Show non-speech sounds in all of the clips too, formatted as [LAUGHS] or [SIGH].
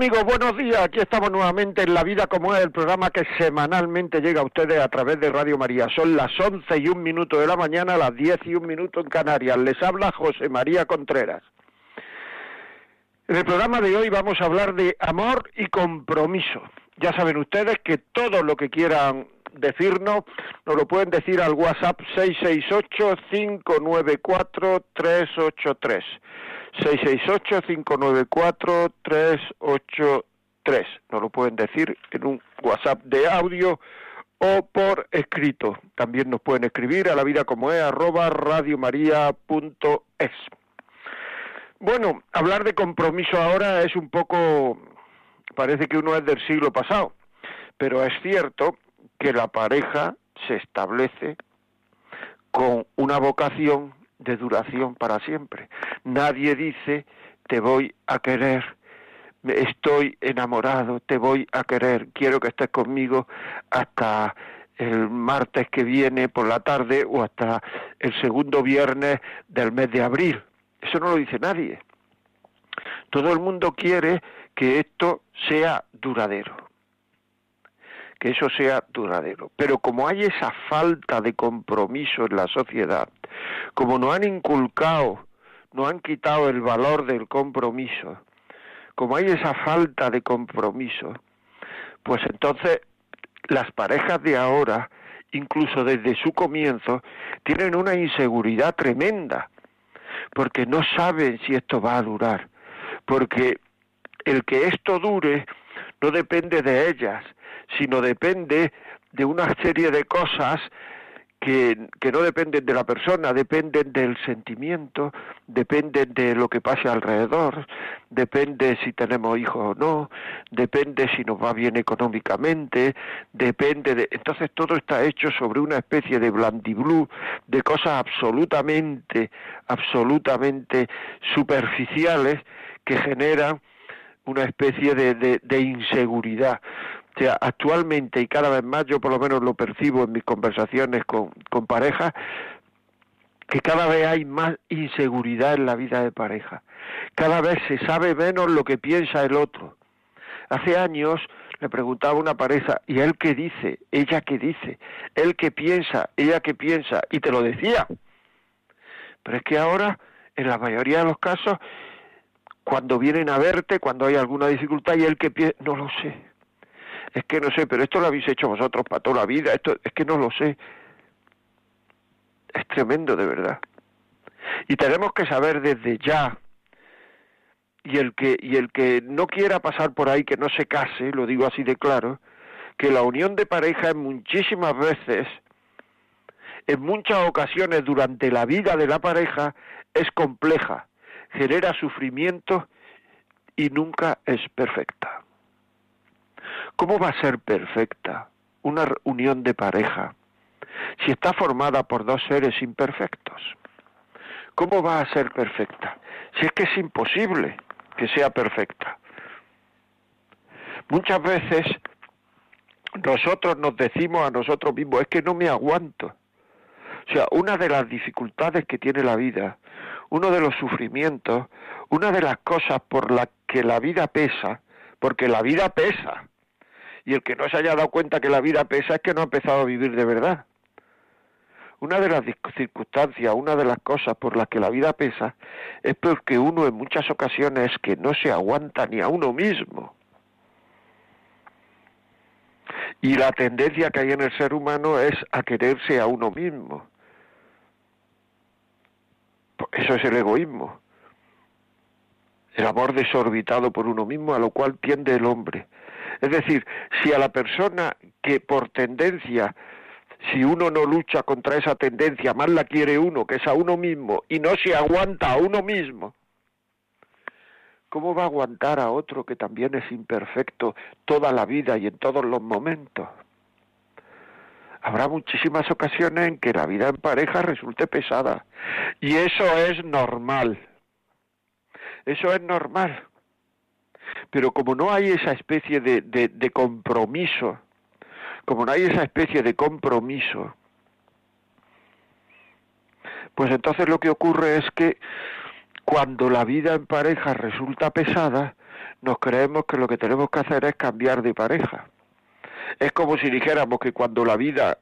Amigos, buenos días. Aquí estamos nuevamente en La Vida como es, el programa que semanalmente llega a ustedes a través de Radio María. Son las once y un minuto de la mañana, las diez y un minuto en Canarias. Les habla José María Contreras. En el programa de hoy vamos a hablar de amor y compromiso. Ya saben ustedes que todo lo que quieran decirnos nos lo pueden decir al WhatsApp 668 594 383. 668-594-383. Nos lo pueden decir en un WhatsApp de audio o por escrito. También nos pueden escribir a la vida como es arroba radiomaria.es. Bueno, hablar de compromiso ahora es un poco, parece que uno es del siglo pasado, pero es cierto que la pareja se establece con una vocación de duración para siempre. Nadie dice te voy a querer, estoy enamorado, te voy a querer, quiero que estés conmigo hasta el martes que viene por la tarde o hasta el segundo viernes del mes de abril. Eso no lo dice nadie. Todo el mundo quiere que esto sea duradero que eso sea duradero. Pero como hay esa falta de compromiso en la sociedad, como no han inculcado, no han quitado el valor del compromiso, como hay esa falta de compromiso, pues entonces las parejas de ahora, incluso desde su comienzo, tienen una inseguridad tremenda, porque no saben si esto va a durar, porque el que esto dure no depende de ellas, sino depende de una serie de cosas que, no dependen de la persona, dependen del sentimiento, dependen de lo que pase alrededor, depende si tenemos hijos o no, depende si nos va bien económicamente, depende de... Entonces todo está hecho sobre una especie de blandiblue, de cosas absolutamente, absolutamente superficiales que generan una especie de inseguridad sea, actualmente y cada vez más, yo por lo menos lo percibo en mis conversaciones con, con parejas, que cada vez hay más inseguridad en la vida de pareja. Cada vez se sabe menos lo que piensa el otro. Hace años le preguntaba una pareja, ¿y él qué dice? ¿Ella qué dice? ¿Él qué piensa? ¿Ella qué piensa? Y te lo decía. Pero es que ahora, en la mayoría de los casos, cuando vienen a verte, cuando hay alguna dificultad, y él que piensa, no lo sé es que no sé, pero esto lo habéis hecho vosotros para toda la vida, esto es que no lo sé. Es tremendo de verdad. Y tenemos que saber desde ya y el que y el que no quiera pasar por ahí que no se case, lo digo así de claro, que la unión de pareja muchísimas veces en muchas ocasiones durante la vida de la pareja es compleja, genera sufrimiento y nunca es perfecta. ¿Cómo va a ser perfecta una unión de pareja si está formada por dos seres imperfectos? ¿Cómo va a ser perfecta? Si es que es imposible que sea perfecta. Muchas veces nosotros nos decimos a nosotros mismos, es que no me aguanto. O sea, una de las dificultades que tiene la vida, uno de los sufrimientos, una de las cosas por las que la vida pesa, porque la vida pesa, y el que no se haya dado cuenta que la vida pesa es que no ha empezado a vivir de verdad. Una de las circunstancias, una de las cosas por las que la vida pesa es porque uno en muchas ocasiones es que no se aguanta ni a uno mismo. Y la tendencia que hay en el ser humano es a quererse a uno mismo. Eso es el egoísmo. El amor desorbitado por uno mismo a lo cual tiende el hombre. Es decir, si a la persona que por tendencia si uno no lucha contra esa tendencia, más la quiere uno, que es a uno mismo, y no se aguanta a uno mismo, ¿cómo va a aguantar a otro que también es imperfecto toda la vida y en todos los momentos? Habrá muchísimas ocasiones en que la vida en pareja resulte pesada, y eso es normal. Eso es normal. Pero como no hay esa especie de, de compromiso, como no hay esa especie de compromiso, pues entonces lo que ocurre es que cuando la vida en pareja resulta pesada, nos creemos que lo que tenemos que hacer es cambiar de pareja. Es como si dijéramos que cuando la vida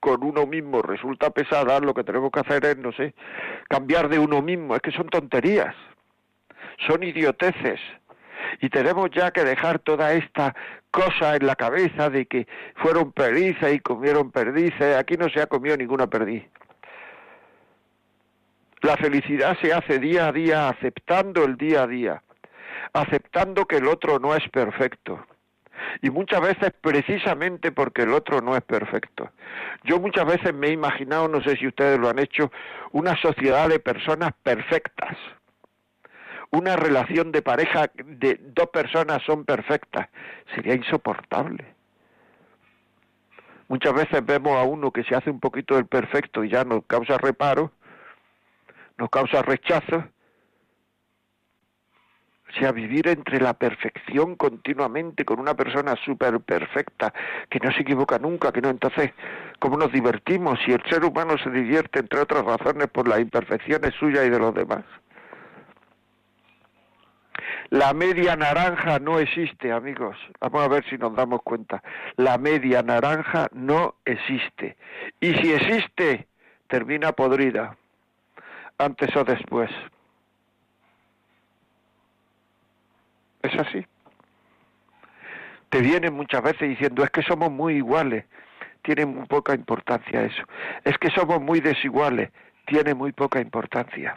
con uno mismo resulta pesada, lo que tenemos que hacer es, no sé, cambiar de uno mismo. Es que son tonterías, son idioteces y tenemos ya que dejar toda esta cosa en la cabeza de que fueron perdices y comieron perdices. Aquí no se ha comido ninguna perdiz. La felicidad se hace día a día aceptando el día a día, aceptando que el otro no es perfecto. Y muchas veces precisamente porque el otro no es perfecto. Yo muchas veces me he imaginado, no sé si ustedes lo han hecho, una sociedad de personas perfectas una relación de pareja de dos personas son perfectas, sería insoportable. Muchas veces vemos a uno que se hace un poquito del perfecto y ya nos causa reparo, nos causa rechazo. O sea, vivir entre la perfección continuamente con una persona súper perfecta, que no se equivoca nunca, que no, entonces, ¿cómo nos divertimos si el ser humano se divierte, entre otras razones, por las imperfecciones suyas y de los demás? La media naranja no existe, amigos. Vamos a ver si nos damos cuenta. La media naranja no existe. Y si existe, termina podrida, antes o después. Es así. Te vienen muchas veces diciendo, es que somos muy iguales. Tiene muy poca importancia eso. Es que somos muy desiguales. Tiene muy poca importancia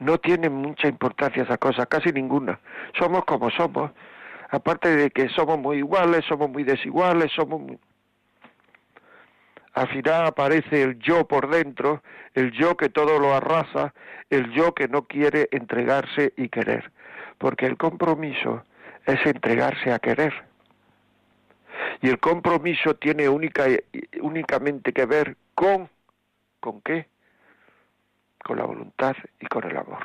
no tiene mucha importancia esa cosa, casi ninguna. Somos como somos. Aparte de que somos muy iguales, somos muy desiguales, somos. Al final aparece el yo por dentro, el yo que todo lo arrasa, el yo que no quiere entregarse y querer. Porque el compromiso es entregarse a querer. Y el compromiso tiene única, únicamente que ver con, ¿con qué? Con la voluntad y con el amor.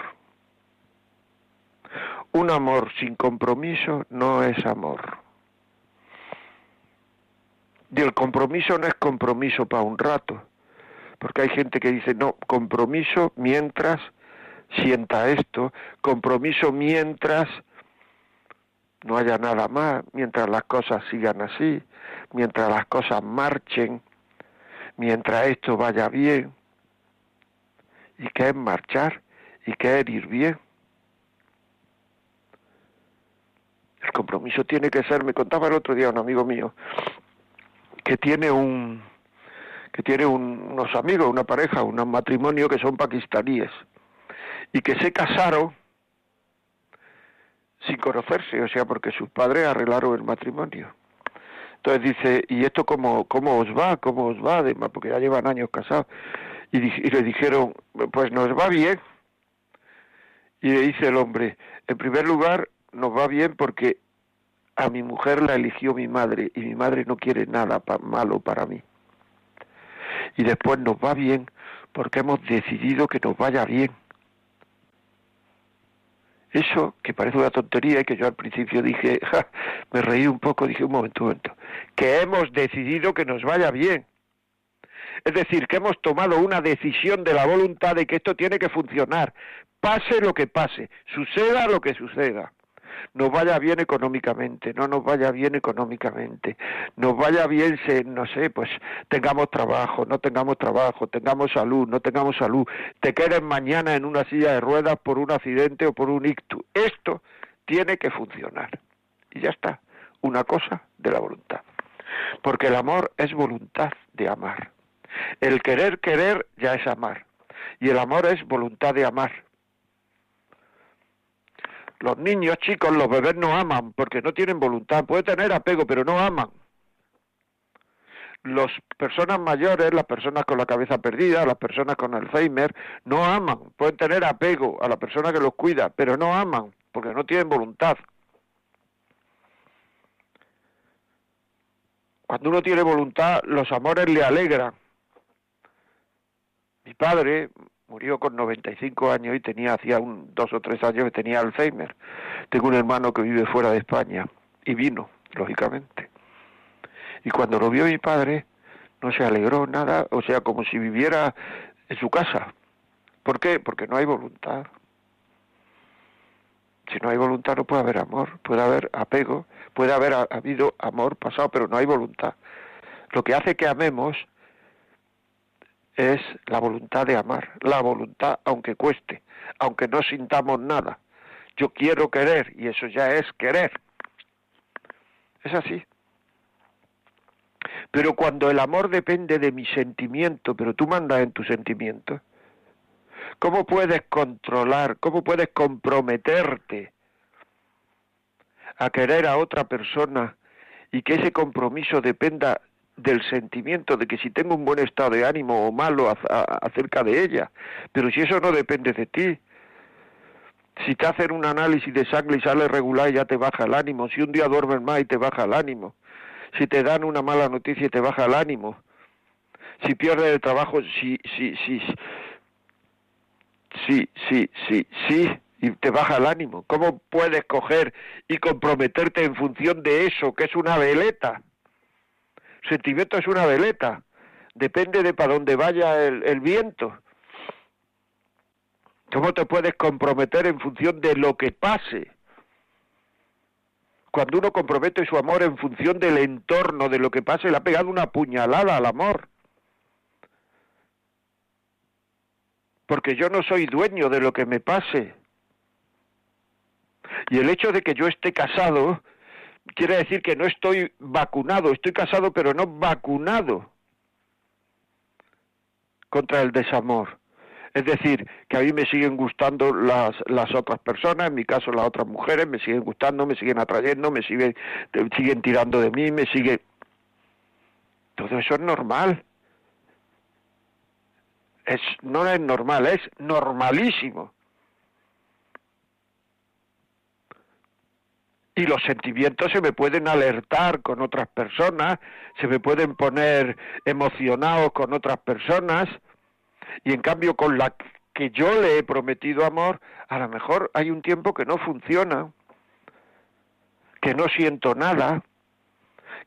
Un amor sin compromiso no es amor. Y el compromiso no es compromiso para un rato, porque hay gente que dice, no, compromiso mientras sienta esto, compromiso mientras no haya nada más, mientras las cosas sigan así, mientras las cosas marchen, mientras esto vaya bien y que es marchar y que es ir bien. El compromiso tiene que ser, me contaba el otro día un amigo mío, que tiene un que tiene unos amigos, una pareja, un matrimonio que son pakistaníes y que se casaron sin conocerse, o sea, porque sus padres arreglaron el matrimonio. Entonces dice, ¿y esto cómo, cómo os va? ¿Cómo os va? Además, porque ya llevan años casados y, le dijeron, pues nos va bien. Y le dice el hombre, en primer lugar, nos va bien porque a mi mujer la eligió mi madre y mi madre no quiere nada malo para mí. Y después nos va bien porque hemos decidido que nos vaya bien. Eso, que parece una tontería y que yo al principio dije, [LAUGHS] me reí un poco, dije un momento, un momento, que hemos decidido que nos vaya bien. Es decir, que hemos tomado una decisión de la voluntad de que esto tiene que funcionar, pase lo que pase, suceda lo que suceda. Nos vaya bien económicamente, no nos vaya bien económicamente, nos vaya bien, no sé, pues tengamos trabajo, no tengamos trabajo, tengamos salud, no tengamos salud, te quedes mañana en una silla de ruedas por un accidente o por un ictus. Esto tiene que funcionar. Y ya está, una cosa de la voluntad. Porque el amor es voluntad de amar. El querer querer ya es amar. Y el amor es voluntad de amar. Los niños chicos, los bebés no aman porque no tienen voluntad. Puede tener apego, pero no aman. las personas mayores, las personas con la cabeza perdida, las personas con Alzheimer, no aman, pueden tener apego a la persona que los cuida, pero no aman, porque no tienen voluntad. Cuando uno tiene voluntad, los amores le alegran. Mi padre murió con 95 años y tenía hacía un, dos o tres años que tenía Alzheimer. Tengo un hermano que vive fuera de España y vino, lógicamente. Y cuando lo vio mi padre, no se alegró nada, o sea, como si viviera en su casa. ¿Por qué? Porque no hay voluntad. Si no hay voluntad no puede haber amor, puede haber apego, puede haber habido amor pasado, pero no hay voluntad. Lo que hace que amemos es la voluntad de amar, la voluntad aunque cueste, aunque no sintamos nada. Yo quiero querer y eso ya es querer. Es así. Pero cuando el amor depende de mi sentimiento, pero tú mandas en tu sentimiento, ¿cómo puedes controlar, cómo puedes comprometerte a querer a otra persona y que ese compromiso dependa del sentimiento de que si tengo un buen estado de ánimo o malo acerca de ella, pero si eso no depende de ti, si te hacen un análisis de sangre y sale regular ya te baja el ánimo, si un día duermes más y te baja el ánimo, si te dan una mala noticia y te baja el ánimo, si pierdes el trabajo, si, si, si, sí, sí, sí, sí, y te baja el ánimo. ¿Cómo puedes coger y comprometerte en función de eso, que es una veleta? Sentimiento es una veleta, depende de para dónde vaya el, el viento. ¿Cómo te puedes comprometer en función de lo que pase? Cuando uno compromete su amor en función del entorno, de lo que pase, le ha pegado una puñalada al amor. Porque yo no soy dueño de lo que me pase. Y el hecho de que yo esté casado quiere decir que no estoy vacunado, estoy casado pero no vacunado contra el desamor. Es decir, que a mí me siguen gustando las, las otras personas, en mi caso las otras mujeres, me siguen gustando, me siguen atrayendo, me siguen, siguen tirando de mí, me siguen... Todo eso es normal. Es, no es normal, es normalísimo. Y los sentimientos se me pueden alertar con otras personas, se me pueden poner emocionados con otras personas, y en cambio con la que yo le he prometido amor, a lo mejor hay un tiempo que no funciona, que no siento nada,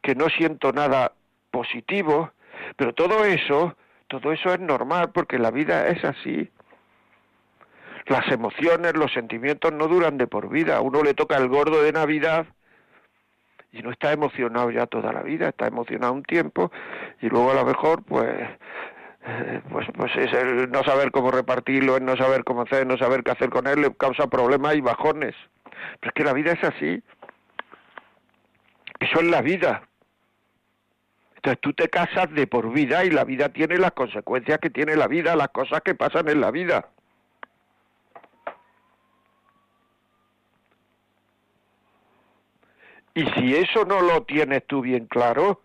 que no siento nada positivo, pero todo eso, todo eso es normal porque la vida es así. Las emociones, los sentimientos no duran de por vida. A uno le toca el gordo de Navidad y no está emocionado ya toda la vida, está emocionado un tiempo y luego a lo mejor pues eh, pues pues es el no saber cómo repartirlo, el no saber cómo hacer, no saber qué hacer con él, le causa problemas y bajones. Pero es que la vida es así. Eso es la vida. Entonces tú te casas de por vida y la vida tiene las consecuencias que tiene la vida, las cosas que pasan en la vida. Y si eso no lo tienes tú bien claro,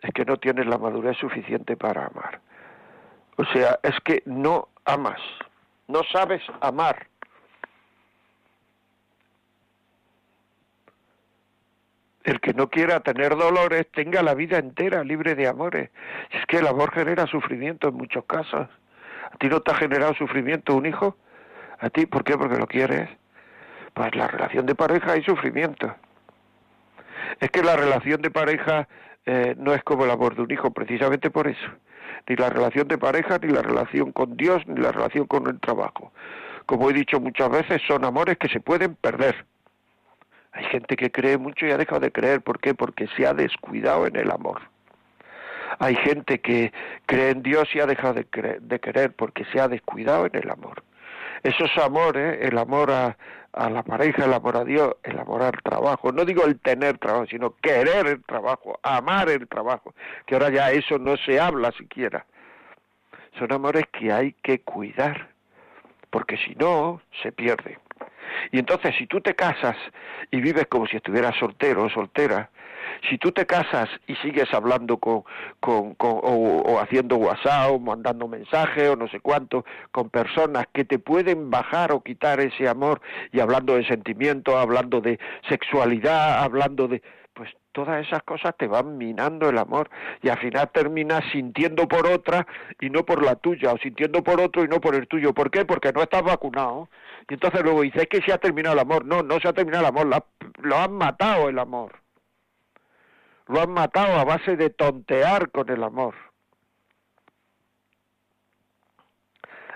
es que no tienes la madurez suficiente para amar. O sea, es que no amas, no sabes amar. El que no quiera tener dolores, tenga la vida entera libre de amores. Es que el amor genera sufrimiento en muchos casos. ¿A ti no te ha generado sufrimiento un hijo? ¿A ti? ¿Por qué? Porque lo quieres. Pues la relación de pareja hay sufrimiento. Es que la relación de pareja eh, no es como el amor de un hijo, precisamente por eso. Ni la relación de pareja, ni la relación con Dios, ni la relación con el trabajo. Como he dicho muchas veces, son amores que se pueden perder. Hay gente que cree mucho y ha dejado de creer. ¿Por qué? Porque se ha descuidado en el amor. Hay gente que cree en Dios y ha dejado de, de querer porque se ha descuidado en el amor. Esos amores, el amor a, a la pareja, el amor a Dios, el amor al trabajo. No digo el tener trabajo, sino querer el trabajo, amar el trabajo, que ahora ya eso no se habla siquiera. Son amores que hay que cuidar, porque si no, se pierde. Y entonces, si tú te casas y vives como si estuvieras soltero o soltera, Si tú te casas y sigues hablando con, con, con o, haciendo WhatsApp o mandando mensajes o no sé cuánto con personas que te pueden bajar o quitar ese amor y hablando de sentimiento, hablando de sexualidad, hablando de todas esas cosas te van minando el amor y al final terminas sintiendo por otra y no por la tuya, o sintiendo por otro y no por el tuyo. ¿Por qué? Porque no estás vacunado. Y entonces luego dices, que se ha terminado el amor. No, no se ha terminado el amor, lo, lo han matado el amor. Lo han matado a base de tontear con el amor.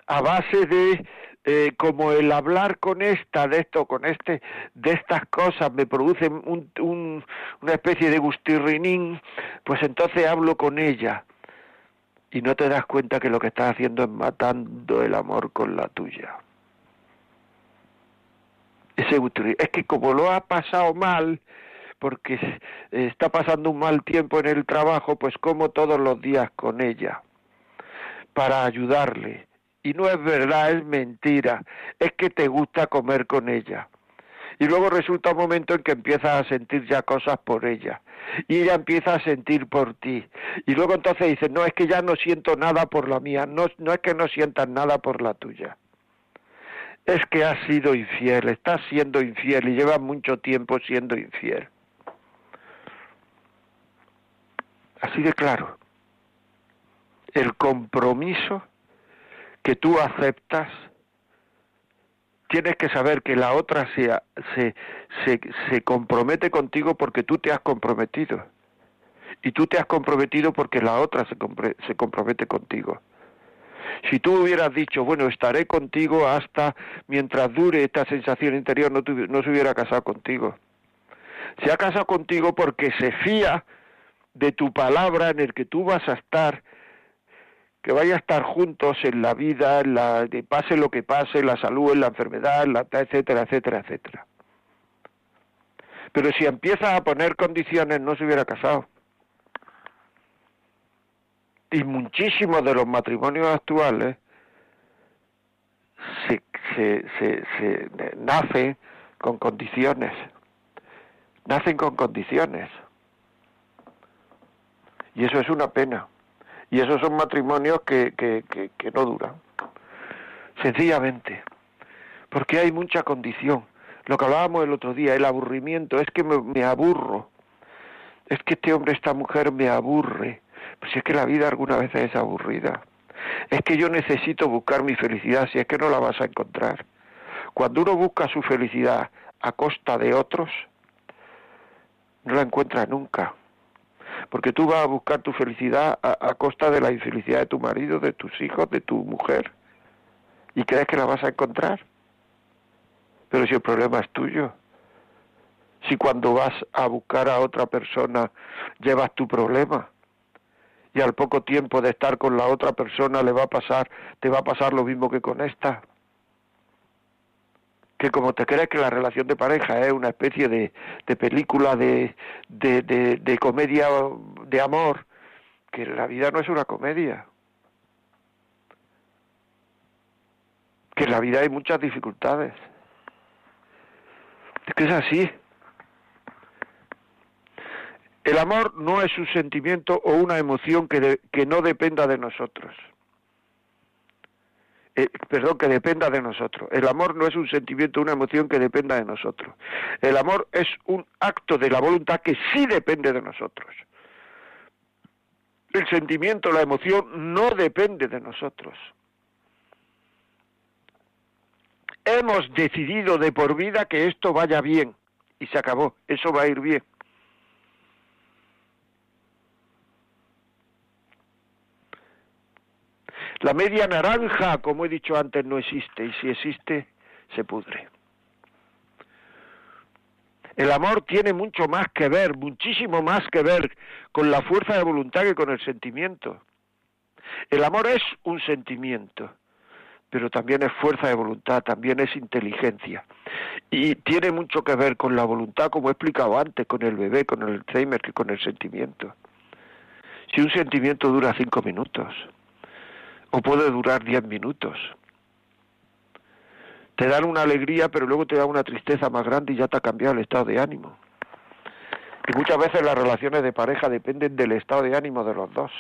A base de eh, como el hablar con esta, de esto, con este, de estas cosas me produce un, una especie de gustirrinín, pues entonces hablo con ella y no te das cuenta que lo que estás haciendo es matando el amor con la tuya. Ese es que como lo ha pasado mal, porque está pasando un mal tiempo en el trabajo, pues como todos los días con ella, para ayudarle, y no es verdad, es mentira, es que te gusta comer con ella. Y luego resulta un momento en que empiezas a sentir ya cosas por ella. Y ella empieza a sentir por ti. Y luego entonces dices, no, es que ya no siento nada por la mía, no, no es que no sientas nada por la tuya. Es que has sido infiel, estás siendo infiel y llevas mucho tiempo siendo infiel. Así de claro. El compromiso que tú aceptas, tienes que saber que la otra se, se, se, compromete contigo porque tú te has comprometido. Y tú te has comprometido porque la otra se, se compromete contigo. Si tú hubieras dicho, bueno, estaré contigo hasta mientras dure esta sensación interior, no, no se hubiera casado contigo. Se ha casado contigo porque se fía de tu palabra en el que tú vas a estar que vaya a estar juntos en la vida, en la, pase lo que pase, la salud, la enfermedad, la, etcétera, etcétera, etcétera. Pero si empieza a poner condiciones, no se hubiera casado. Y muchísimos de los matrimonios actuales se, se, se nacen con condiciones. Nacen con condiciones. Y eso es una pena. Y esos son matrimonios que, que, que, no duran. Sencillamente. Porque hay mucha condición. Lo que hablábamos el otro día, el aburrimiento, es que me, aburro. Es que este hombre, esta mujer me aburre. Pues es que la vida alguna vez es aburrida. Es que yo necesito buscar mi felicidad, si es que no la vas a encontrar. Cuando uno busca su felicidad a costa de otros, no la encuentra nunca porque tú vas a buscar tu felicidad a, costa de la infelicidad de tu marido, de tus hijos, de tu mujer, y crees que la vas a encontrar. Pero si el problema es tuyo, si cuando vas a buscar a otra persona llevas tu problema, y al poco tiempo de estar con la otra persona le va a pasar, te va a pasar lo mismo que con esta que como te crees que la relación de pareja es una especie de, de película de, de, de, comedia de amor, que la vida no es una comedia. Que en la vida hay muchas dificultades. Es que es así. El amor no es un sentimiento o una emoción que, que no dependa de nosotros. Eh, perdón, que dependa de nosotros. El amor no es un sentimiento, una emoción que dependa de nosotros. El amor es un acto de la voluntad que sí depende de nosotros. El sentimiento, la emoción no depende de nosotros. Hemos decidido de por vida que esto vaya bien y se acabó, eso va a ir bien. La media naranja, como he dicho antes, no existe y si existe, se pudre. El amor tiene mucho más que ver, muchísimo más que ver con la fuerza de voluntad que con el sentimiento. El amor es un sentimiento, pero también es fuerza de voluntad, también es inteligencia. Y tiene mucho que ver con la voluntad, como he explicado antes, con el bebé, con el Alzheimer, que con el sentimiento. Si un sentimiento dura cinco minutos, o puede durar diez minutos. Te dan una alegría, pero luego te da una tristeza más grande y ya te ha cambiado el estado de ánimo. Y muchas veces las relaciones de pareja dependen del estado de ánimo de los dos.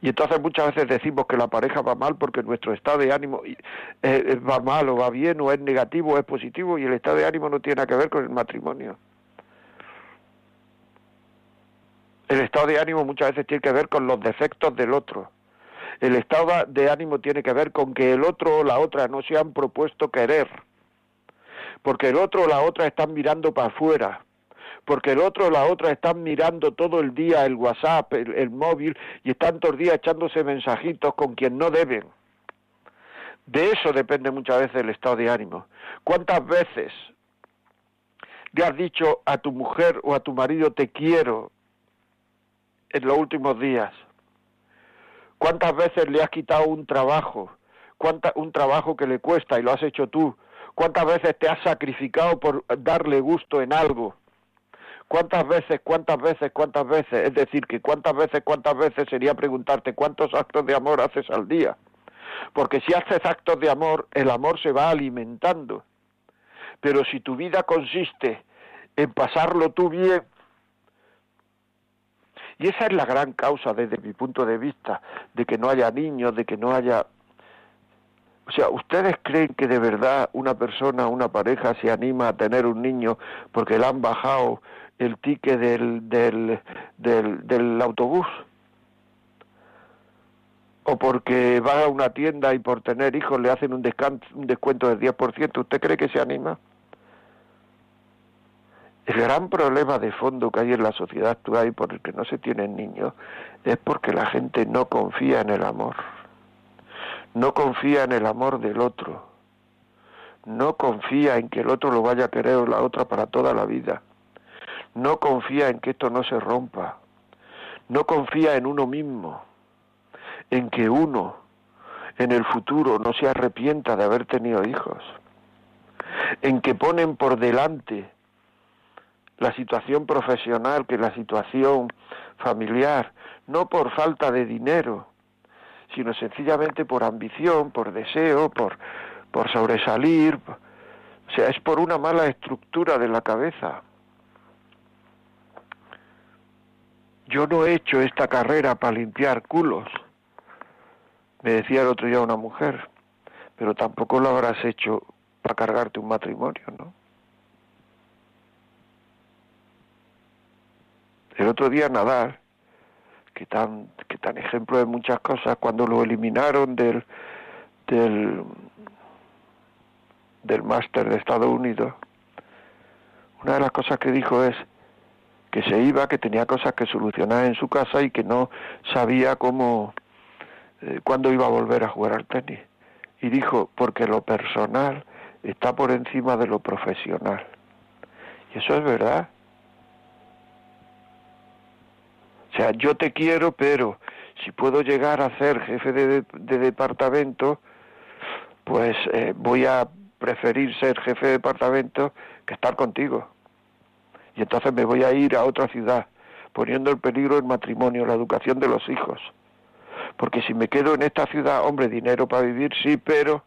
Y entonces muchas veces decimos que la pareja va mal porque nuestro estado de ánimo eh, eh, va mal o va bien o es negativo o es positivo y el estado de ánimo no tiene nada que ver con el matrimonio. El estado de ánimo muchas veces tiene que ver con los defectos del otro. El estado de ánimo tiene que ver con que el otro o la otra no se han propuesto querer. Porque el otro o la otra están mirando para afuera porque el otro o la otra están mirando todo el día el WhatsApp, el, móvil y están todos los días echándose mensajitos con quien no deben. De eso depende muchas veces el estado de ánimo. ¿Cuántas veces le has dicho a tu mujer o a tu marido te quiero en los últimos días? ¿Cuántas veces le has quitado un trabajo? ¿Cuánta, un trabajo que le cuesta y lo has hecho tú? ¿Cuántas veces te has sacrificado por darle gusto en algo? ¿Cuántas veces, cuántas veces, cuántas veces? Es decir, que cuántas veces, cuántas veces sería preguntarte cuántos actos de amor haces al día. Porque si haces actos de amor, el amor se va alimentando. Pero si tu vida consiste en pasarlo tú bien, y esa es la gran causa desde mi punto de vista, de que no haya niños, de que no haya... O sea, ¿ustedes creen que de verdad una persona, una pareja se anima a tener un niño porque le han bajado el ticket del, del, del, autobús o porque va a una tienda y por tener hijos le hacen un, un descuento del 10%, ¿usted cree que se anima? El gran problema de fondo que hay en la sociedad actual y por el que no se tienen niños es porque la gente no confía en el amor, no confía en el amor del otro, no confía en que el otro lo vaya a querer o la otra para toda la vida. No confía en que esto no se rompa, no confía en uno mismo, en que uno en el futuro no se arrepienta de haber tenido hijos, en que ponen por delante la situación profesional que la situación familiar, no por falta de dinero, sino sencillamente por ambición, por deseo, por, por sobresalir, o sea, es por una mala estructura de la cabeza. yo no he hecho esta carrera para limpiar culos, me decía el otro día una mujer, pero tampoco lo habrás hecho para cargarte un matrimonio, ¿no? El otro día Nadal, que tan, que tan ejemplo de muchas cosas, cuando lo eliminaron del, del, del máster de Estados Unidos, una de las cosas que dijo es, que se iba, que tenía cosas que solucionar en su casa y que no sabía cómo, eh, cuándo iba a volver a jugar al tenis. Y dijo, porque lo personal está por encima de lo profesional. Y eso es verdad. O sea, yo te quiero, pero si puedo llegar a ser jefe de, departamento, pues eh, voy a preferir ser jefe de departamento que estar contigo y entonces me voy a ir a otra ciudad, poniendo en peligro el matrimonio, la educación de los hijos. Porque si me quedo en esta ciudad, hombre, dinero para vivir, sí, pero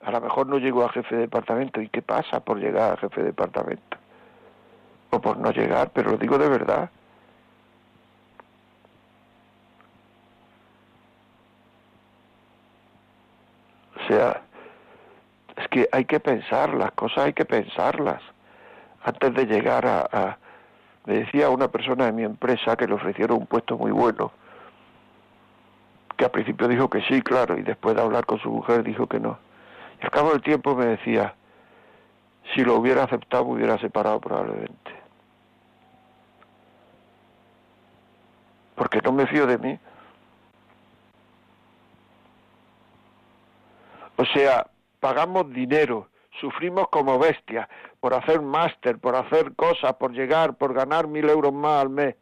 a lo mejor no llego a jefe de departamento. ¿Y qué pasa por llegar a jefe de departamento? O por no llegar, pero lo digo de verdad. Sea, es que hay que pensar, las cosas hay que pensarlas antes de llegar a, me decía una persona de mi empresa que le ofrecieron un puesto muy bueno, que al principio dijo que sí, claro, y después de hablar con su mujer dijo que no. Y al cabo del tiempo me decía, si lo hubiera aceptado me hubiera separado probablemente. Porque no me fío de mí. O sea, pagamos dinero, sufrimos como bestias por hacer máster, por hacer cosas, por llegar, por ganar mil euros más al mes.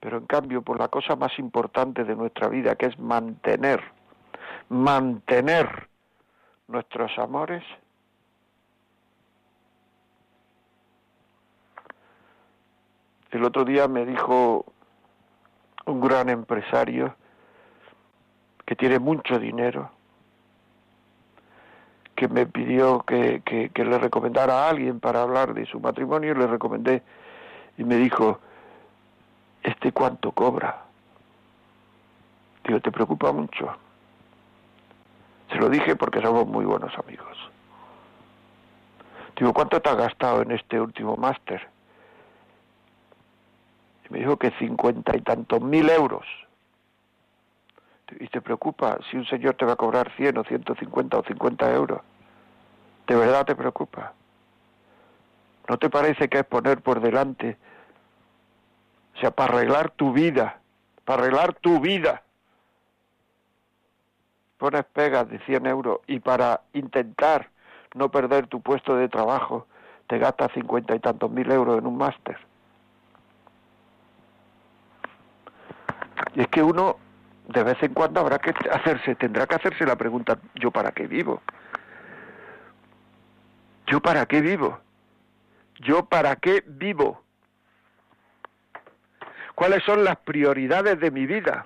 Pero en cambio, por la cosa más importante de nuestra vida, que es mantener, mantener nuestros amores, El otro día me dijo un gran empresario que tiene mucho dinero, que me pidió que, que, le recomendara a alguien para hablar de su matrimonio, le recomendé y me dijo, ¿este cuánto cobra? Digo, ¿te preocupa mucho? Se lo dije porque somos muy buenos amigos. Digo, ¿cuánto te has gastado en este último máster? Y me dijo que cincuenta y tantos mil euros. ¿Y te preocupa si un señor te va a cobrar cien o ciento cincuenta o cincuenta euros? ¿De verdad te preocupa? ¿No te parece que es poner por delante, o sea, para arreglar tu vida, para arreglar tu vida, pones pegas de 100 euros y para intentar no perder tu puesto de trabajo te gastas cincuenta y tantos mil euros en un máster. Y es que uno de vez en cuando habrá que hacerse, tendrá que hacerse la pregunta, ¿yo para qué vivo? ¿Yo para qué vivo? ¿Yo para qué vivo? ¿Cuáles son las prioridades de mi vida?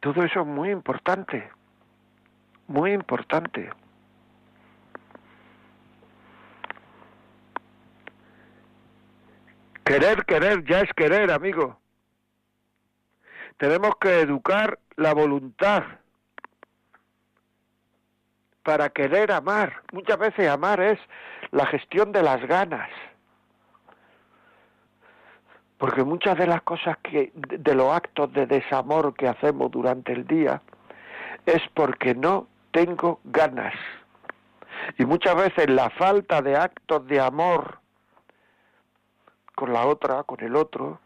Todo eso es muy importante, muy importante. Querer, querer, ya es querer, amigo. Tenemos que educar la voluntad para querer amar. Muchas veces amar es la gestión de las ganas porque muchas de las cosas que, de los actos de desamor que hacemos durante el día, es porque no tengo ganas. Y muchas veces la falta de actos de amor con la otra, con el otro,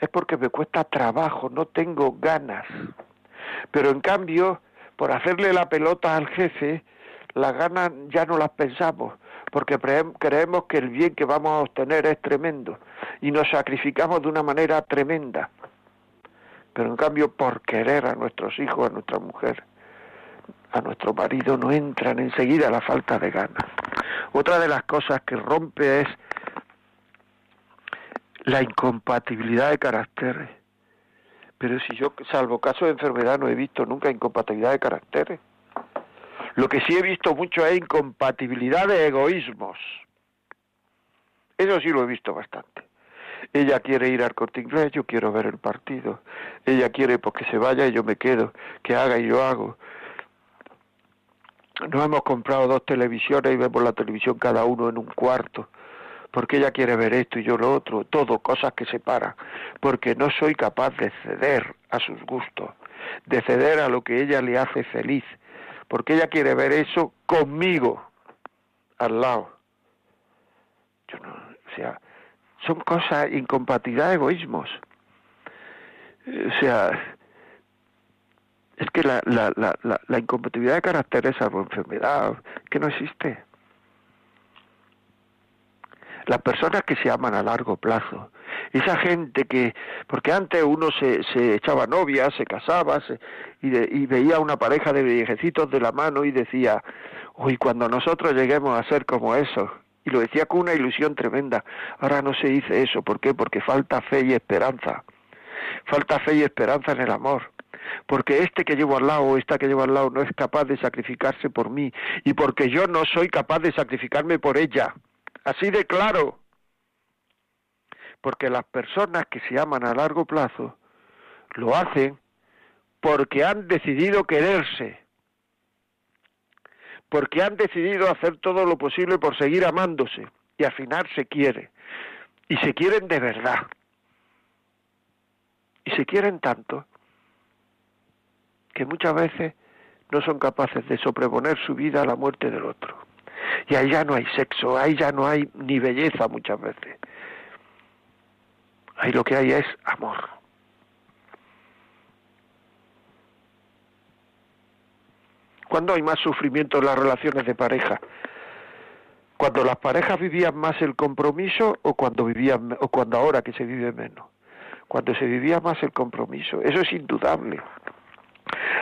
es porque me cuesta trabajo, no tengo ganas. Pero en cambio, por hacerle la pelota al jefe, las ganas ya no las pensamos, porque creemos que el bien que vamos a obtener es tremendo y nos sacrificamos de una manera tremenda. Pero en cambio, por querer a nuestros hijos, a nuestra mujer, a nuestro marido, no entran enseguida la falta de ganas. Otra de las cosas que rompe es la incompatibilidad de caracteres. Pero si yo, salvo caso de enfermedad, no he visto nunca incompatibilidad de caracteres. Lo que sí he visto mucho es incompatibilidad de egoísmos. Eso sí lo he visto bastante. Ella quiere ir al corte inglés, yo quiero ver el partido. Ella quiere porque se vaya y yo me quedo, que haga y yo hago. Nos hemos comprado dos televisiones y vemos la televisión cada uno en un cuarto, porque ella quiere ver esto y yo lo otro, todo, cosas que separan, porque no soy capaz de ceder a sus gustos, de ceder a lo que ella le hace feliz, porque ella quiere ver eso conmigo al lado. Yo no, o sea, son cosas, incompatibilidad, egoísmos. O sea, es que la, la, la, la, incompatibilidad de carácter es algo enfermedad que no existe. Las personas que se aman a largo plazo, esa gente que, porque antes uno se, se echaba novia, se casaba se, y, y veía una pareja de viejecitos de la mano y decía, uy, cuando nosotros lleguemos a ser como eso, y lo decía con una ilusión tremenda, ahora no se dice eso, ¿por qué? Porque falta fe y esperanza, falta fe y esperanza en el amor. Porque este que llevo al lado o esta que llevo al lado no es capaz de sacrificarse por mí. Y porque yo no soy capaz de sacrificarme por ella. Así de claro. Porque las personas que se aman a largo plazo lo hacen porque han decidido quererse, porque han decidido hacer todo lo posible por seguir amándose y al final se quiere. Y se quieren de verdad. Y se quieren tanto que muchas veces no son capaces de sobreponer su vida a la muerte del otro. Y ahí ya no hay sexo, ahí ya no hay ni belleza muchas veces. Ahí lo que hay es amor. ¿Cuándo hay más sufrimiento en las relaciones de pareja? ¿Cuando las parejas vivían más el compromiso o cuando vivían o cuando ahora que se vive menos? Cuando se vivía más el compromiso, eso es indudable.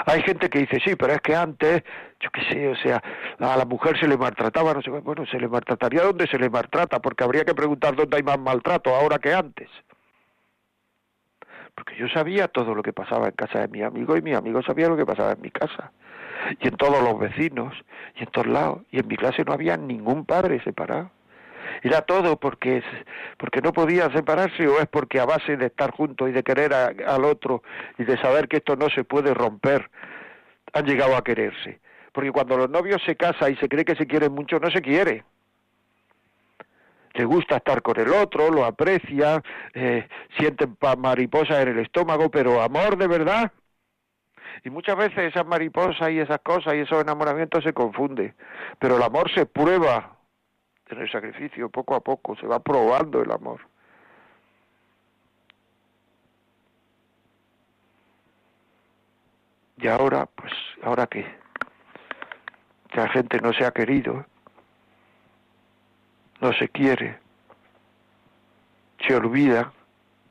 Hay gente que dice, sí, pero es que antes, yo qué sé, o sea, a la mujer se le maltrataba, no sé, bueno, se le maltrataría donde se le maltrata, porque habría que preguntar dónde hay más maltrato ahora que antes porque yo sabía todo lo que pasaba en casa de mi amigo y mi amigo sabía lo que pasaba en mi casa. y en todos los vecinos, y en todos lados. Y en mi clase no había ningún padre separado. Era todo porque, porque no podían separarse o es porque a base de estar juntos y de querer al otro y de saber que esto no se puede romper, han llegado a quererse. Porque cuando los novios se casan y se cree que se quieren mucho, no se quiere le gusta estar con el otro, lo aprecia, eh, sienten mariposas en el estómago, pero amor de verdad. Y muchas veces esas mariposas y esas cosas y esos enamoramientos se confunden, pero el amor se prueba en el sacrificio poco a poco, se va probando el amor. Y ahora, pues, ¿ahora qué? La gente no se ha querido no se quiere, se olvida,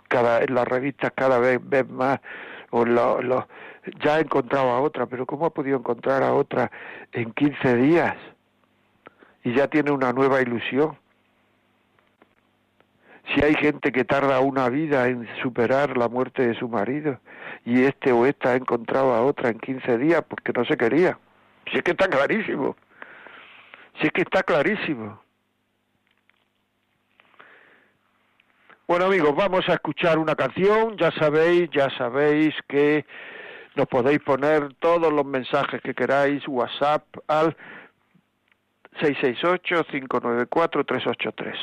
cada, en las revistas cada vez ves más, o lo, ya ha encontrado a otra, pero ¿cómo ha podido encontrar a otra en 15 días? Y ya tiene una nueva ilusión. Si hay gente que tarda una vida en superar la muerte de su marido y este o esta ha encontrado a otra en 15 días porque no se quería. Si es que está clarísimo. Si es que está clarísimo. Bueno amigos, vamos a escuchar una canción. Ya sabéis, ya sabéis que nos podéis poner todos los mensajes que queráis, WhatsApp al 668-594-383,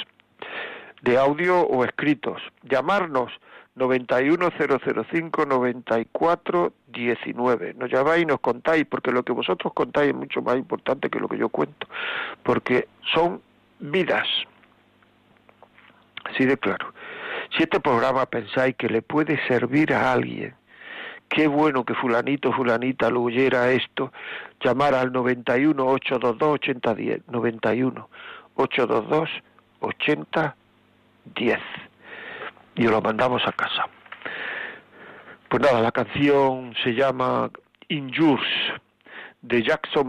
de audio o escritos. Llamarnos 91005-9419. Nos llamáis y nos contáis, porque lo que vosotros contáis es mucho más importante que lo que yo cuento, porque son vidas. Así de claro. Si este programa pensáis que le puede servir a alguien, qué bueno que fulanito, fulanita lo oyera esto, llamar al 91 822 8010, 91 822 8010 y lo mandamos a casa. Pues nada, la canción se llama Injures de Jackson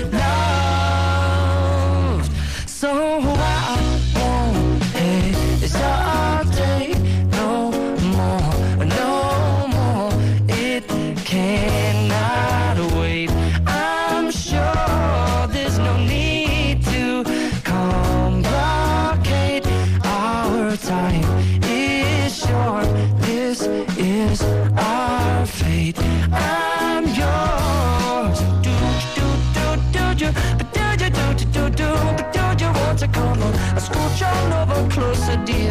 idea.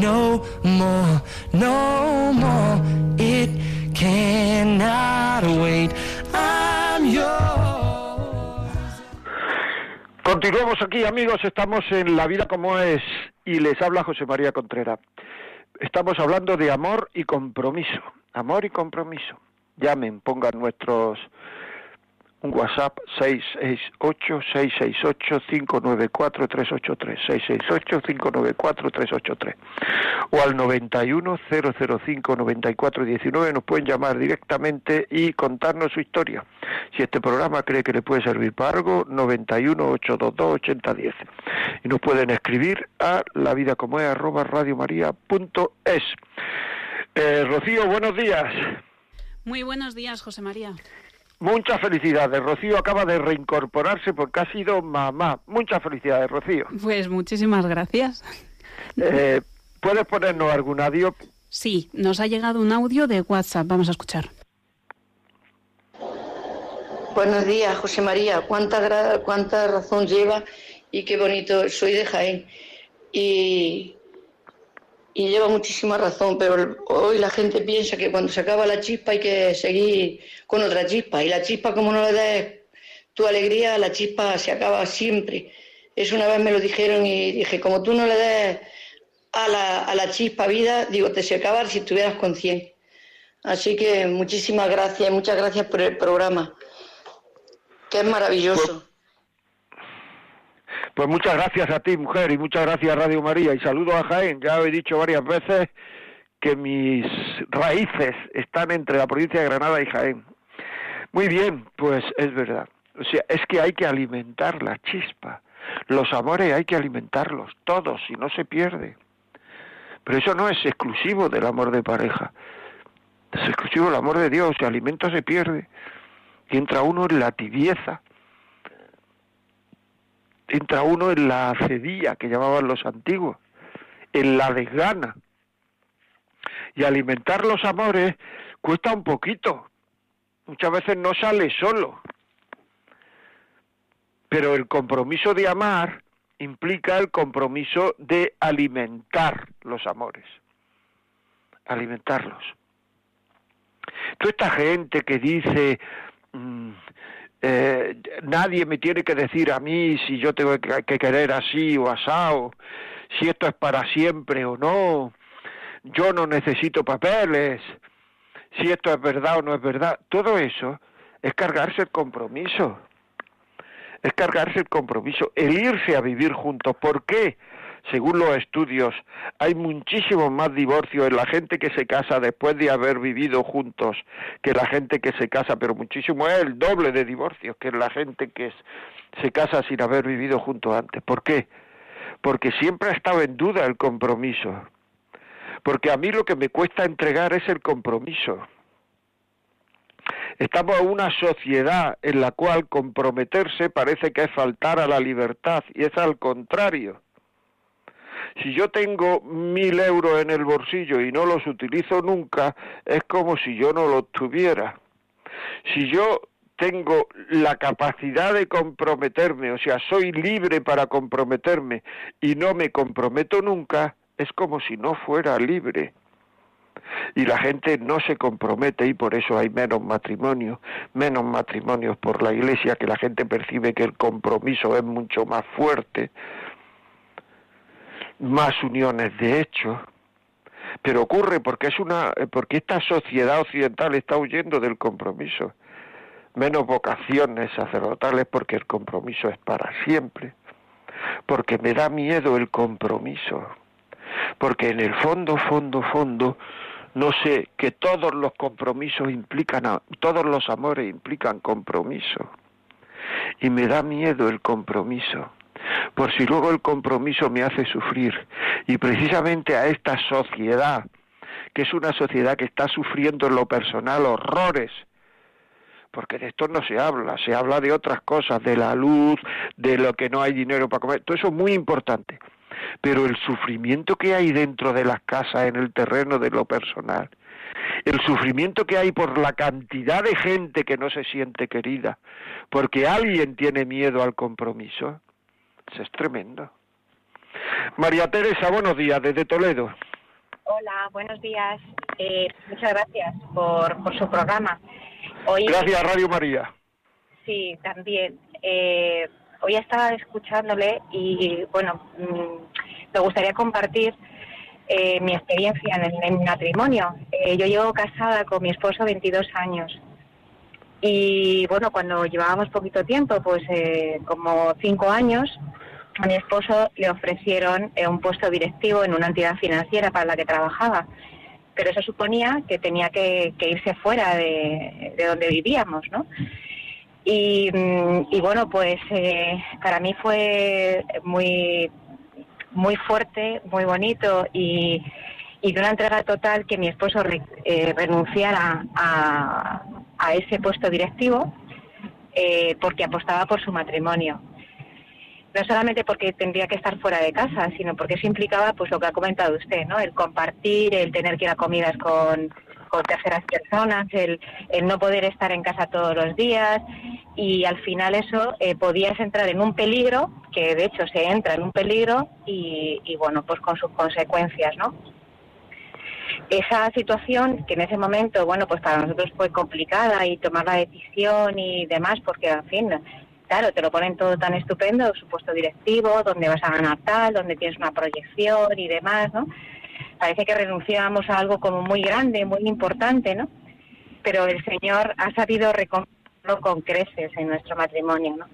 no more, no more. It cannot wait. I'm yours. Continuamos aquí, amigos. Estamos en La Vida como es y les habla José María Contreras. Estamos hablando de amor y compromiso. Amor y compromiso. Llamen, pongan nuestros un WhatsApp 668-668-594-383, 668-594-383, o al 91-005-9419 nos pueden llamar directamente y contarnos su historia. Si este programa cree que le puede servir para algo, 91-822-8010. Y nos pueden escribir a la vida como es arroba radiomaria.es. Eh, Rocío, buenos días. Muy buenos días, José María. Muchas felicidades. Rocío acaba de reincorporarse porque ha sido mamá. Muchas felicidades, Rocío. Pues muchísimas gracias. Eh, ¿Puedes ponernos algún audio? Sí, nos ha llegado un audio de WhatsApp. Vamos a escuchar. Buenos días, José María. Cuánta, cuánta razón lleva y qué bonito. Soy de Jaén. Y y lleva muchísima razón, pero hoy la gente piensa que cuando se acaba la chispa hay que seguir con otra chispa. Y la chispa, como no le des tu alegría, la chispa se acaba siempre. Eso una vez me lo dijeron y dije, como tú no le des a la, a la chispa vida, digo, te se acabar si estuvieras con 100. Así que muchísimas gracias, muchas gracias por el programa, que es maravilloso. Pues muchas gracias a ti, mujer, y muchas gracias a Radio María, y saludo a Jaén. Ya he dicho varias veces que mis raíces están entre la provincia de Granada y Jaén. Muy bien, pues es verdad. O sea, es que hay que alimentar la chispa. Los amores hay que alimentarlos, todos, y no se pierde. Pero eso no es exclusivo del amor de pareja. Es exclusivo del amor de Dios. El alimento se pierde. Y entra uno en la tibieza entra uno en la cedilla que llamaban los antiguos, en la desgana. Y alimentar los amores cuesta un poquito. Muchas veces no sale solo. Pero el compromiso de amar implica el compromiso de alimentar los amores. Alimentarlos. Toda esta gente que dice, mm, eh, nadie me tiene que decir a mí si yo tengo que, querer así o asado, si esto es para siempre o no, yo no necesito papeles, si esto es verdad o no es verdad, todo eso es cargarse el compromiso, es cargarse el compromiso, el irse a vivir juntos. ¿Por qué? Según los estudios, hay muchísimo más divorcios en la gente que se casa después de haber vivido juntos que la gente que se casa, pero muchísimo es el doble de divorcios que la gente que se casa sin haber vivido juntos antes. ¿Por qué? Porque siempre ha estado en duda el compromiso. Porque a mí lo que me cuesta entregar es el compromiso. Estamos en una sociedad en la cual comprometerse parece que es faltar a la libertad y es al contrario. Si yo tengo mil euros en el bolsillo y no los utilizo nunca, es como si yo no los tuviera. Si yo tengo la capacidad de comprometerme, o sea, soy libre para comprometerme y no me comprometo nunca, es como si no fuera libre. Y la gente no se compromete y por eso hay menos matrimonios, menos matrimonios por la iglesia, que la gente percibe que el compromiso es mucho más fuerte, más uniones de hecho, pero ocurre porque es una porque esta sociedad occidental está huyendo del compromiso. Menos vocaciones sacerdotales porque el compromiso es para siempre. Porque me da miedo el compromiso. Porque en el fondo, fondo, fondo, no sé que todos los compromisos implican, todos los amores implican compromiso. Y me da miedo el compromiso por si luego el compromiso me hace sufrir. Y precisamente a esta sociedad, que es una sociedad que está sufriendo en lo personal horrores, porque de esto no se habla, se habla de otras cosas, de la luz, de lo que no hay dinero para comer, todo eso es muy importante. Pero el sufrimiento que hay dentro de las casas, en el terreno de lo personal, el sufrimiento que hay por la cantidad de gente que no se siente querida, porque alguien tiene miedo al compromiso, es tremendo. María Teresa, buenos días, desde Toledo. Hola, buenos días. Eh, muchas gracias por, por su programa. Hoy, gracias, Radio María. Sí, también. Eh, hoy estaba escuchándole y, bueno, mm, me gustaría compartir eh, mi experiencia en, mi matrimonio. Eh, yo llevo casada con mi esposo 22 años. Y bueno, cuando llevábamos poquito tiempo, pues eh, como cinco años, a mi esposo le ofrecieron un puesto directivo en una entidad financiera para la que trabajaba. Pero eso suponía que tenía que, irse fuera de, de, donde vivíamos, ¿no? Y, mm, y bueno, pues para mí fue muy muy fuerte, muy bonito y, de una entrega total que mi esposo eh, renunciara a, ese puesto directivo eh, porque apostaba por su matrimonio. No solamente porque tendría que estar fuera de casa, sino porque eso implicaba pues lo que ha comentado usted, ¿no? El compartir, el tener que ir a comidas con, terceras personas, el, no poder estar en casa todos los días y al final eso eh, podías entrar en un peligro, que de hecho se entra en un peligro y, y bueno, pues con sus consecuencias, ¿no? Esa situación que en ese momento, bueno, pues para nosotros fue complicada y tomar la decisión y demás, porque en fin, claro, te lo ponen todo tan estupendo, su puesto directivo, donde vas a ganar tal, donde tienes una proyección y demás, ¿no? parece que renunciábamos a algo como muy grande, muy importante, ¿no? Pero el Señor ha sabido recompensarlo con creces en nuestro matrimonio, ¿no?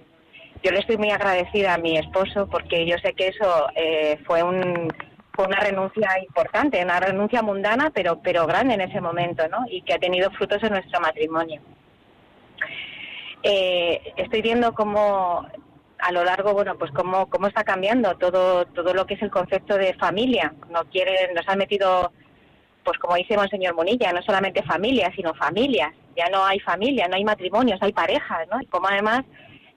Yo le estoy muy agradecida a mi esposo porque yo sé que eso eh, fue un fue una renuncia importante, una renuncia mundana, pero pero grande en ese momento, ¿no? Y que ha tenido frutos en nuestro matrimonio. Eh, estoy viendo cómo a lo largo, bueno, pues cómo, cómo está cambiando todo, todo lo que es el concepto de familia. No quieren, nos han metido, pues como dice Monseñor Monilla, no solamente familias, sino familias. Ya no hay familia, no hay matrimonios, hay parejas, ¿no? Y como además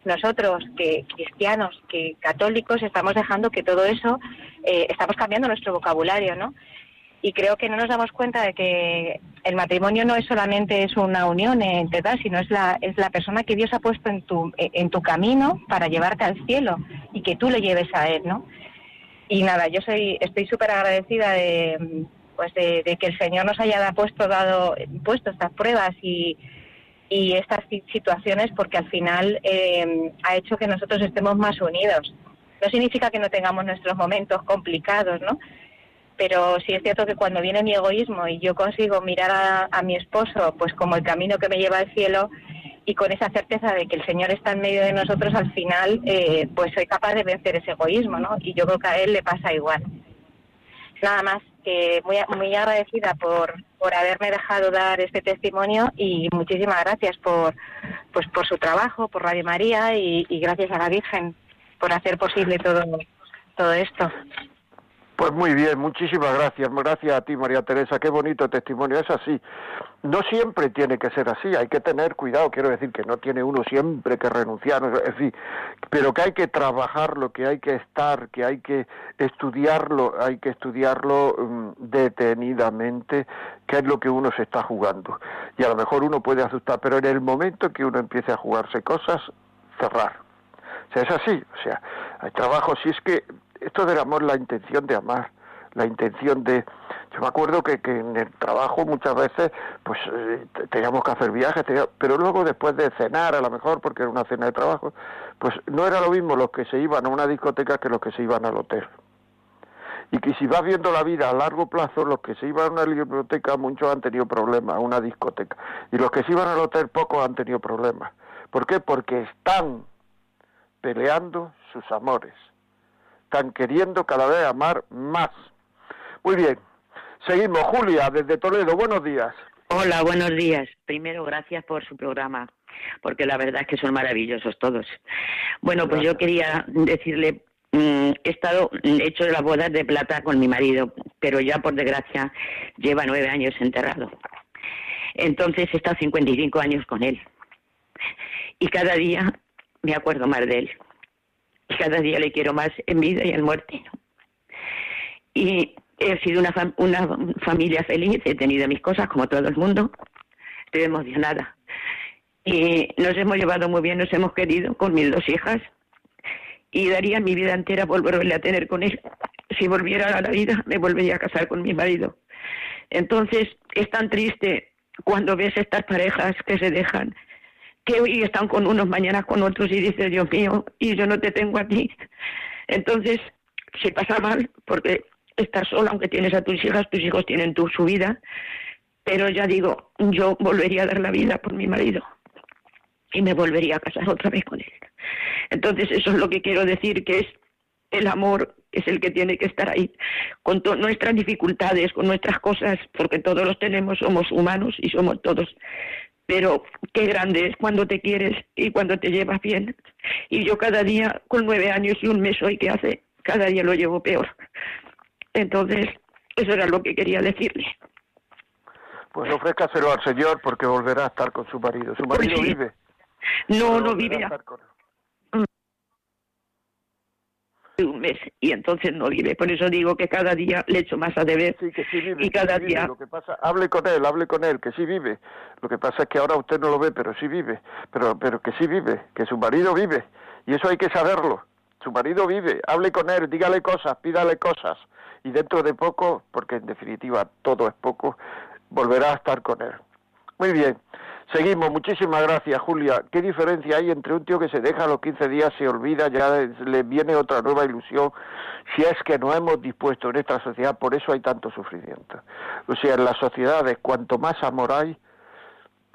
nosotros, que cristianos, que católicos, estamos dejando que todo eso, eh, estamos cambiando nuestro vocabulario, ¿no? y creo que no nos damos cuenta de que el matrimonio no es solamente es una unión entre tal, sino es la es la persona que Dios ha puesto en tu en tu camino para llevarte al cielo y que tú le lleves a él, ¿no? Y nada, yo soy estoy súper agradecida de pues de, que el Señor nos haya puesto dado puesto estas pruebas y y estas situaciones porque al final eh, ha hecho que nosotros estemos más unidos. No significa que no tengamos nuestros momentos complicados, ¿no? pero sí es cierto que cuando viene mi egoísmo y yo consigo mirar a, mi esposo pues como el camino que me lleva al cielo y con esa certeza de que el Señor está en medio de nosotros, al final eh, pues soy capaz de vencer ese egoísmo, ¿no? Y yo creo que a él le pasa igual. Nada más que muy, muy agradecida por, por haberme dejado dar este testimonio y muchísimas gracias por, pues, por su trabajo, por Radio María y, y gracias a la Virgen por hacer posible todo, todo esto. Pues muy bien, muchísimas gracias. Gracias a ti, María Teresa. Qué bonito testimonio. Es así. No siempre tiene que ser así. Hay que tener cuidado. Quiero decir que no tiene uno siempre que renunciar. Es decir, pero que hay que trabajarlo, que hay que estar, que hay que estudiarlo, hay que estudiarlo mm, detenidamente, qué es lo que uno se está jugando. Y a lo mejor uno puede asustar, pero en el momento que uno empiece a jugarse cosas, cerrar. O sea, es así. O sea, hay trabajo. Si es que esto del amor, la intención de amar, la intención de... Yo me acuerdo que, que en el trabajo muchas veces pues eh, teníamos que hacer viajes, pero luego después de cenar, a lo mejor porque era una cena de trabajo, pues no era lo mismo los que se iban a una discoteca que los que se iban al hotel. Y que si vas viendo la vida a largo plazo, los que se iban a una biblioteca muchos han tenido problemas, a una discoteca. Y los que se iban al hotel pocos han tenido problemas. ¿Por qué? Porque están peleando sus amores están queriendo cada vez amar más. Muy bien, seguimos. Julia, desde Toledo, buenos días. Hola, buenos días. Primero, gracias por su programa, porque la verdad es que son maravillosos todos. Bueno, pues yo quería decirle, mm, he estado hecho de las bodas de plata con mi marido, pero ya por desgracia lleva nueve años enterrado. Entonces he estado 55 años con él. Y cada día me acuerdo más de él cada día le quiero más en vida y en muerte. Y he sido una, una familia feliz, he tenido mis cosas como todo el mundo, estoy emocionada. Y nos hemos llevado muy bien, nos hemos querido con mis dos hijas y daría mi vida entera volverle a tener con él. Si volviera a la vida, me volvería a casar con mi marido. Entonces, es tan triste cuando ves estas parejas que se dejan, que hoy están con unos, mañana con otros y dices, Dios mío, y yo no te tengo a ti. Entonces, se pasa mal porque estás sola, aunque tienes a tus hijas, tus hijos tienen tu, su vida, pero ya digo, yo volvería a dar la vida por mi marido y me volvería a casar otra vez con él. Entonces, eso es lo que quiero decir, que es el amor es el que tiene que estar ahí, con nuestras dificultades, con nuestras cosas, porque todos los tenemos, somos humanos y somos todos. Pero qué grande es cuando te quieres y cuando te llevas bien. Y yo cada día, con nueve años y un mes hoy que hace, cada día lo llevo peor. Entonces, eso era lo que quería decirle. Pues ofrézcaselo al Señor porque volverá a estar con su marido. ¿Su marido Pues sí. vive? No, no vive a con él. un mes y entonces no vive. Por eso digo que cada día le echo más a deber Sí, que sí vive. y cada sí vive. día Lo que pasa, hable con él, hable con él, que sí vive. Lo que pasa es que ahora usted no lo ve, pero sí vive. Pero, pero que sí vive, que su marido vive. Y eso hay que saberlo. Su marido vive. Hable con él, dígale cosas, pídale cosas. Y dentro de poco, porque en definitiva todo es poco, volverá a estar con él. Muy bien. Seguimos. Muchísimas gracias, Julia. ¿Qué diferencia hay entre un tío que se deja a los 15 días, se olvida, ya le viene otra nueva ilusión? Si es que no hemos dispuesto en esta sociedad, por eso hay tanto sufrimiento. O sea, en las sociedades, cuanto más amor hay,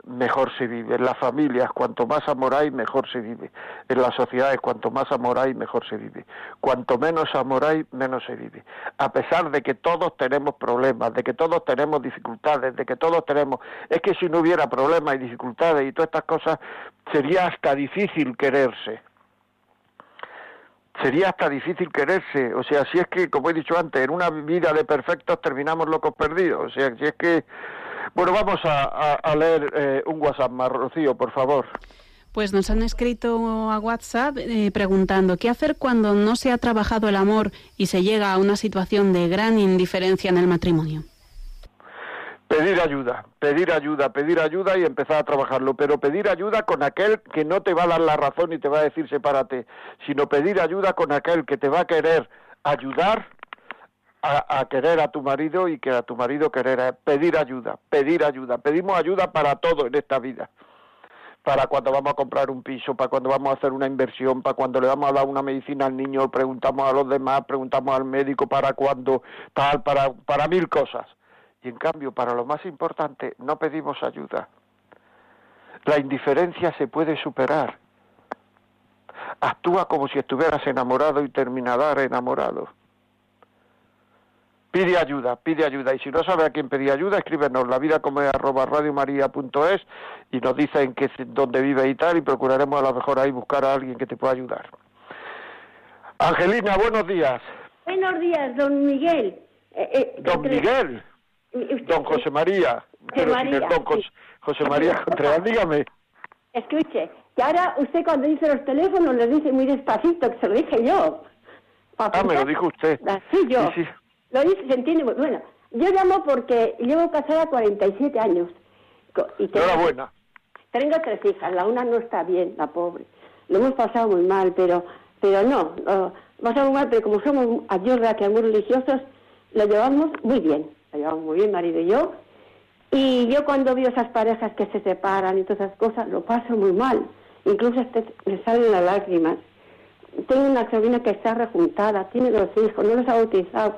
mejor se vive. En las familias, cuanto más amor hay, mejor se vive. En las sociedades, cuanto más amor hay, mejor se vive. Cuanto menos amor hay, menos se vive. A pesar de que todos tenemos problemas, de que todos tenemos dificultades, de que todos tenemos... Es que si no hubiera problemas y dificultades y todas estas cosas, sería hasta difícil quererse. Sería hasta difícil quererse. O sea, si es que, como he dicho antes, en una vida de perfectos terminamos locos perdidos. O sea, si es que... Bueno, vamos a, a- a leer eh, un WhatsApp más, Rocío, por favor. Pues nos han escrito a WhatsApp eh, preguntando qué hacer cuando no se ha trabajado el amor y se llega a una situación de gran indiferencia en el matrimonio. Pedir ayuda, pedir ayuda, pedir ayuda y empezar a trabajarlo, pero pedir ayuda con aquel que no te va a dar la razón y te va a decir sepárate, sino pedir ayuda con aquel que te va a querer ayudar a, querer a tu marido y que a tu marido querer a pedir ayuda, pedir ayuda. Pedimos ayuda para todo en esta vida. Para cuando vamos a comprar un piso, para cuando vamos a hacer una inversión, para cuando le vamos a dar una medicina al niño, preguntamos a los demás, preguntamos al médico para cuando tal, para, para mil cosas. Y en cambio, para lo más importante, no pedimos ayuda. La indiferencia se puede superar. Actúa como si estuvieras enamorado y terminarás enamorado. Pide ayuda, pide ayuda. Y si no sabe a quién pedir ayuda, escríbenos la vida como arroba radiomaria.es y nos dicen que, dónde vive y tal, y procuraremos a lo mejor ahí buscar a alguien que te pueda ayudar. Angelina, buenos días. Buenos días, don Miguel. Eh, eh, Don entre- Miguel, usted- don José María, sin María, don. José María Contreras, dígame. Escuche, que ahora usted cuando dice los teléfonos lo dice muy despacito, que se lo dije yo. Ah, me lo dijo usted. Ah, Sí, yo. Sí, sí. Lo dice, se entiende muy bueno. Yo llamo porque llevo casada 47 años. Y tengo, Enhorabuena. tengo tres hijas, la una no está bien, la pobre. Lo hemos pasado muy mal, pero pero no, no pasado muy mal, pero como somos, a Dios gracias, que muy religiosos, lo llevamos muy bien. Lo llevamos muy bien, marido y yo. Y yo cuando veo esas parejas que se separan y todas esas cosas, lo paso muy mal. Incluso hasta me salen las lágrimas. Tengo una sobrina que está rejuntada, tiene dos hijos, no los ha bautizado.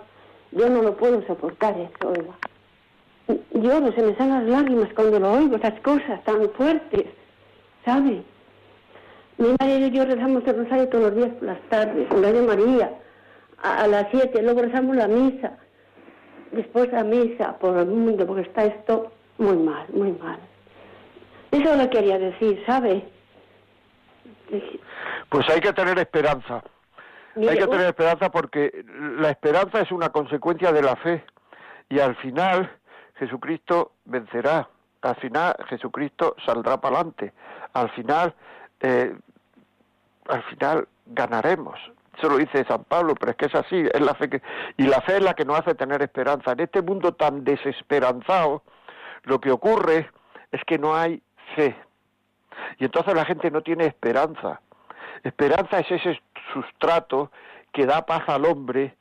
Yo no lo puedo soportar eso, oiga. No se me salen las lágrimas cuando lo oigo, esas cosas tan fuertes, ¿sabe? Mi marido y yo rezamos el rosario todos los días por las tardes, en Radio María, a, a las siete, luego rezamos la misa, después la misa por el mundo, porque está esto muy mal, muy mal. Eso lo quería decir, ¿sabe? Pues hay que tener esperanza. Mire, hay que tener esperanza porque la esperanza es una consecuencia de la fe. Y al final Jesucristo vencerá. Al final Jesucristo saldrá para adelante. Al final, eh, al final ganaremos. Eso lo dice San Pablo, pero es que es así, es la fe que, y la fe es la que nos hace tener esperanza. En este mundo tan desesperanzado, lo que ocurre es que no hay fe. Y entonces la gente no tiene esperanza. Esperanza es ese sustrato que da paz al hombre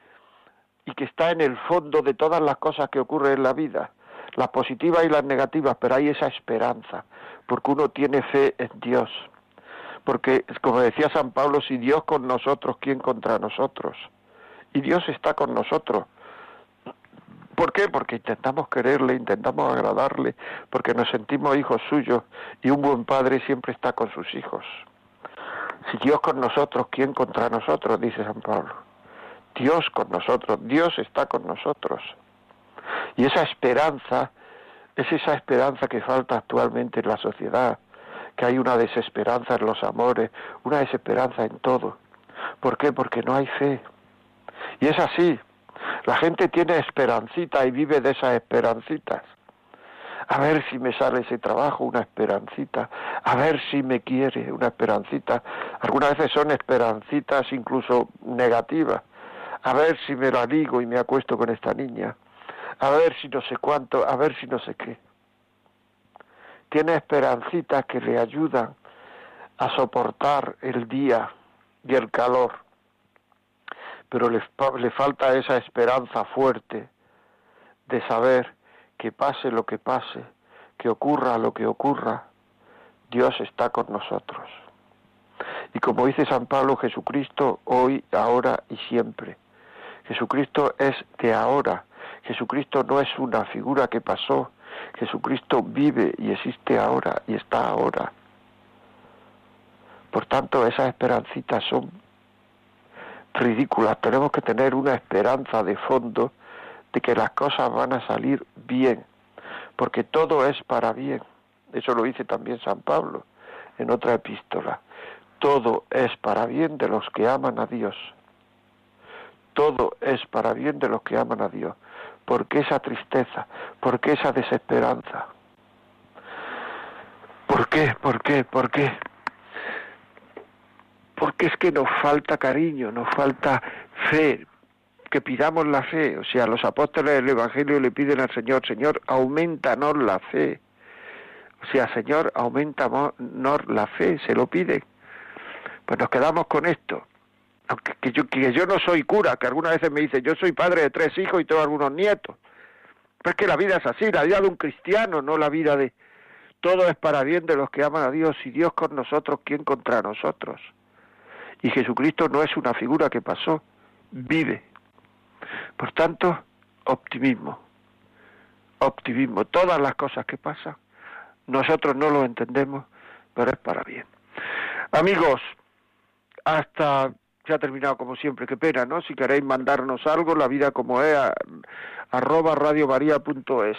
y que está en el fondo de todas las cosas que ocurren en la vida, las positivas y las negativas, pero hay esa esperanza, porque uno tiene fe en Dios. Porque, como decía San Pablo, si Dios con nosotros, ¿quién contra nosotros? Y Dios está con nosotros. ¿Por qué? Porque intentamos quererle, intentamos agradarle, porque nos sentimos hijos suyos y un buen padre siempre está con sus hijos. Si Dios con nosotros, ¿quién contra nosotros? dice San Pablo. Dios con nosotros, Dios está con nosotros. Y esa esperanza es esa esperanza que falta actualmente en la sociedad, que hay una desesperanza en los amores, una desesperanza en todo. ¿Por qué? Porque no hay fe. Y es así. La gente tiene esperancita y vive de esas esperancitas. A ver si me sale ese trabajo, una esperancita. A ver si me quiere, una esperancita. Algunas veces son esperancitas incluso negativas. A ver si me la digo y me acuesto con esta niña. A ver si no sé cuánto, a ver si no sé qué tiene esperancitas que le ayudan a soportar el día y el calor, pero le, le falta esa esperanza fuerte de saber que pase lo que pase, que ocurra lo que ocurra, Dios está con nosotros. Y como dice San Pablo, Jesucristo hoy, ahora y siempre. Jesucristo es de ahora. Jesucristo no es una figura que pasó, Jesucristo vive y existe ahora y está ahora. Por tanto, esas esperancitas son ridículas. Tenemos que tener una esperanza de fondo de que las cosas van a salir bien, porque todo es para bien. Eso lo dice también San Pablo en otra epístola. Todo es para bien de los que aman a Dios. Todo es para bien de los que aman a Dios. ¿Por qué esa tristeza? ¿Por qué esa desesperanza? ¿Por qué? ¿Por qué? ¿Por qué? Porque es que nos falta cariño, nos falta fe, que pidamos la fe. O sea, los apóstoles del Evangelio le piden al Señor, Señor, aumentanos la fe. O sea, Señor, aumentanos la fe, se lo pide. Pues nos quedamos con esto aunque que yo, que yo no soy cura, que algunas veces me dicen, yo soy padre de tres hijos y tengo algunos nietos. Pero es que la vida es así, la vida de un cristiano, no la vida de... Todo es para bien de los que aman a Dios y Dios con nosotros, ¿quién contra nosotros? Y Jesucristo no es una figura que pasó, vive. Por tanto, optimismo, optimismo. Todas las cosas que pasan, nosotros no lo entendemos, pero es para bien. Amigos, hasta se ha terminado como siempre, qué pena, ¿no? Si queréis mandarnos algo, la vida como es, arroba radiomaria.es.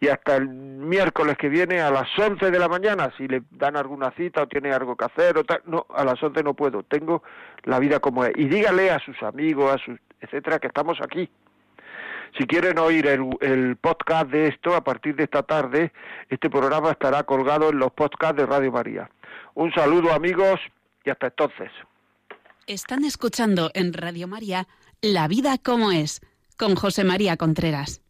Y hasta el miércoles que viene a las 11 de la mañana, si le dan alguna cita o tiene algo que hacer o tal, no, a las 11 no puedo, tengo la vida como es. Y dígale a sus amigos, a sus, etcétera, que estamos aquí. Si quieren oír el, el podcast de esto, a partir de esta tarde, este programa estará colgado en los podcasts de Radio María. Un saludo amigos y hasta entonces. Están escuchando en Radio María La vida como es, con José María Contreras.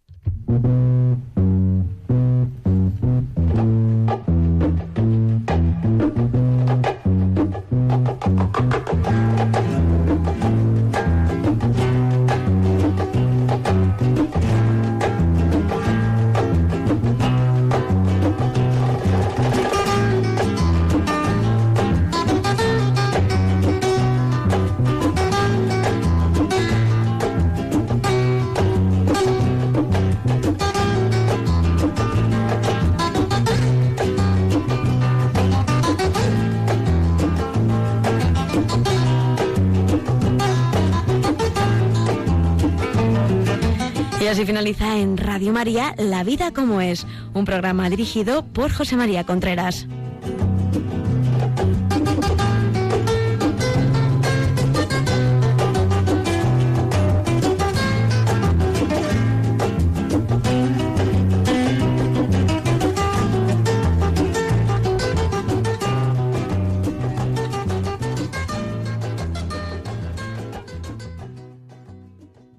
Radio María La vida como es, un programa dirigido por José María Contreras.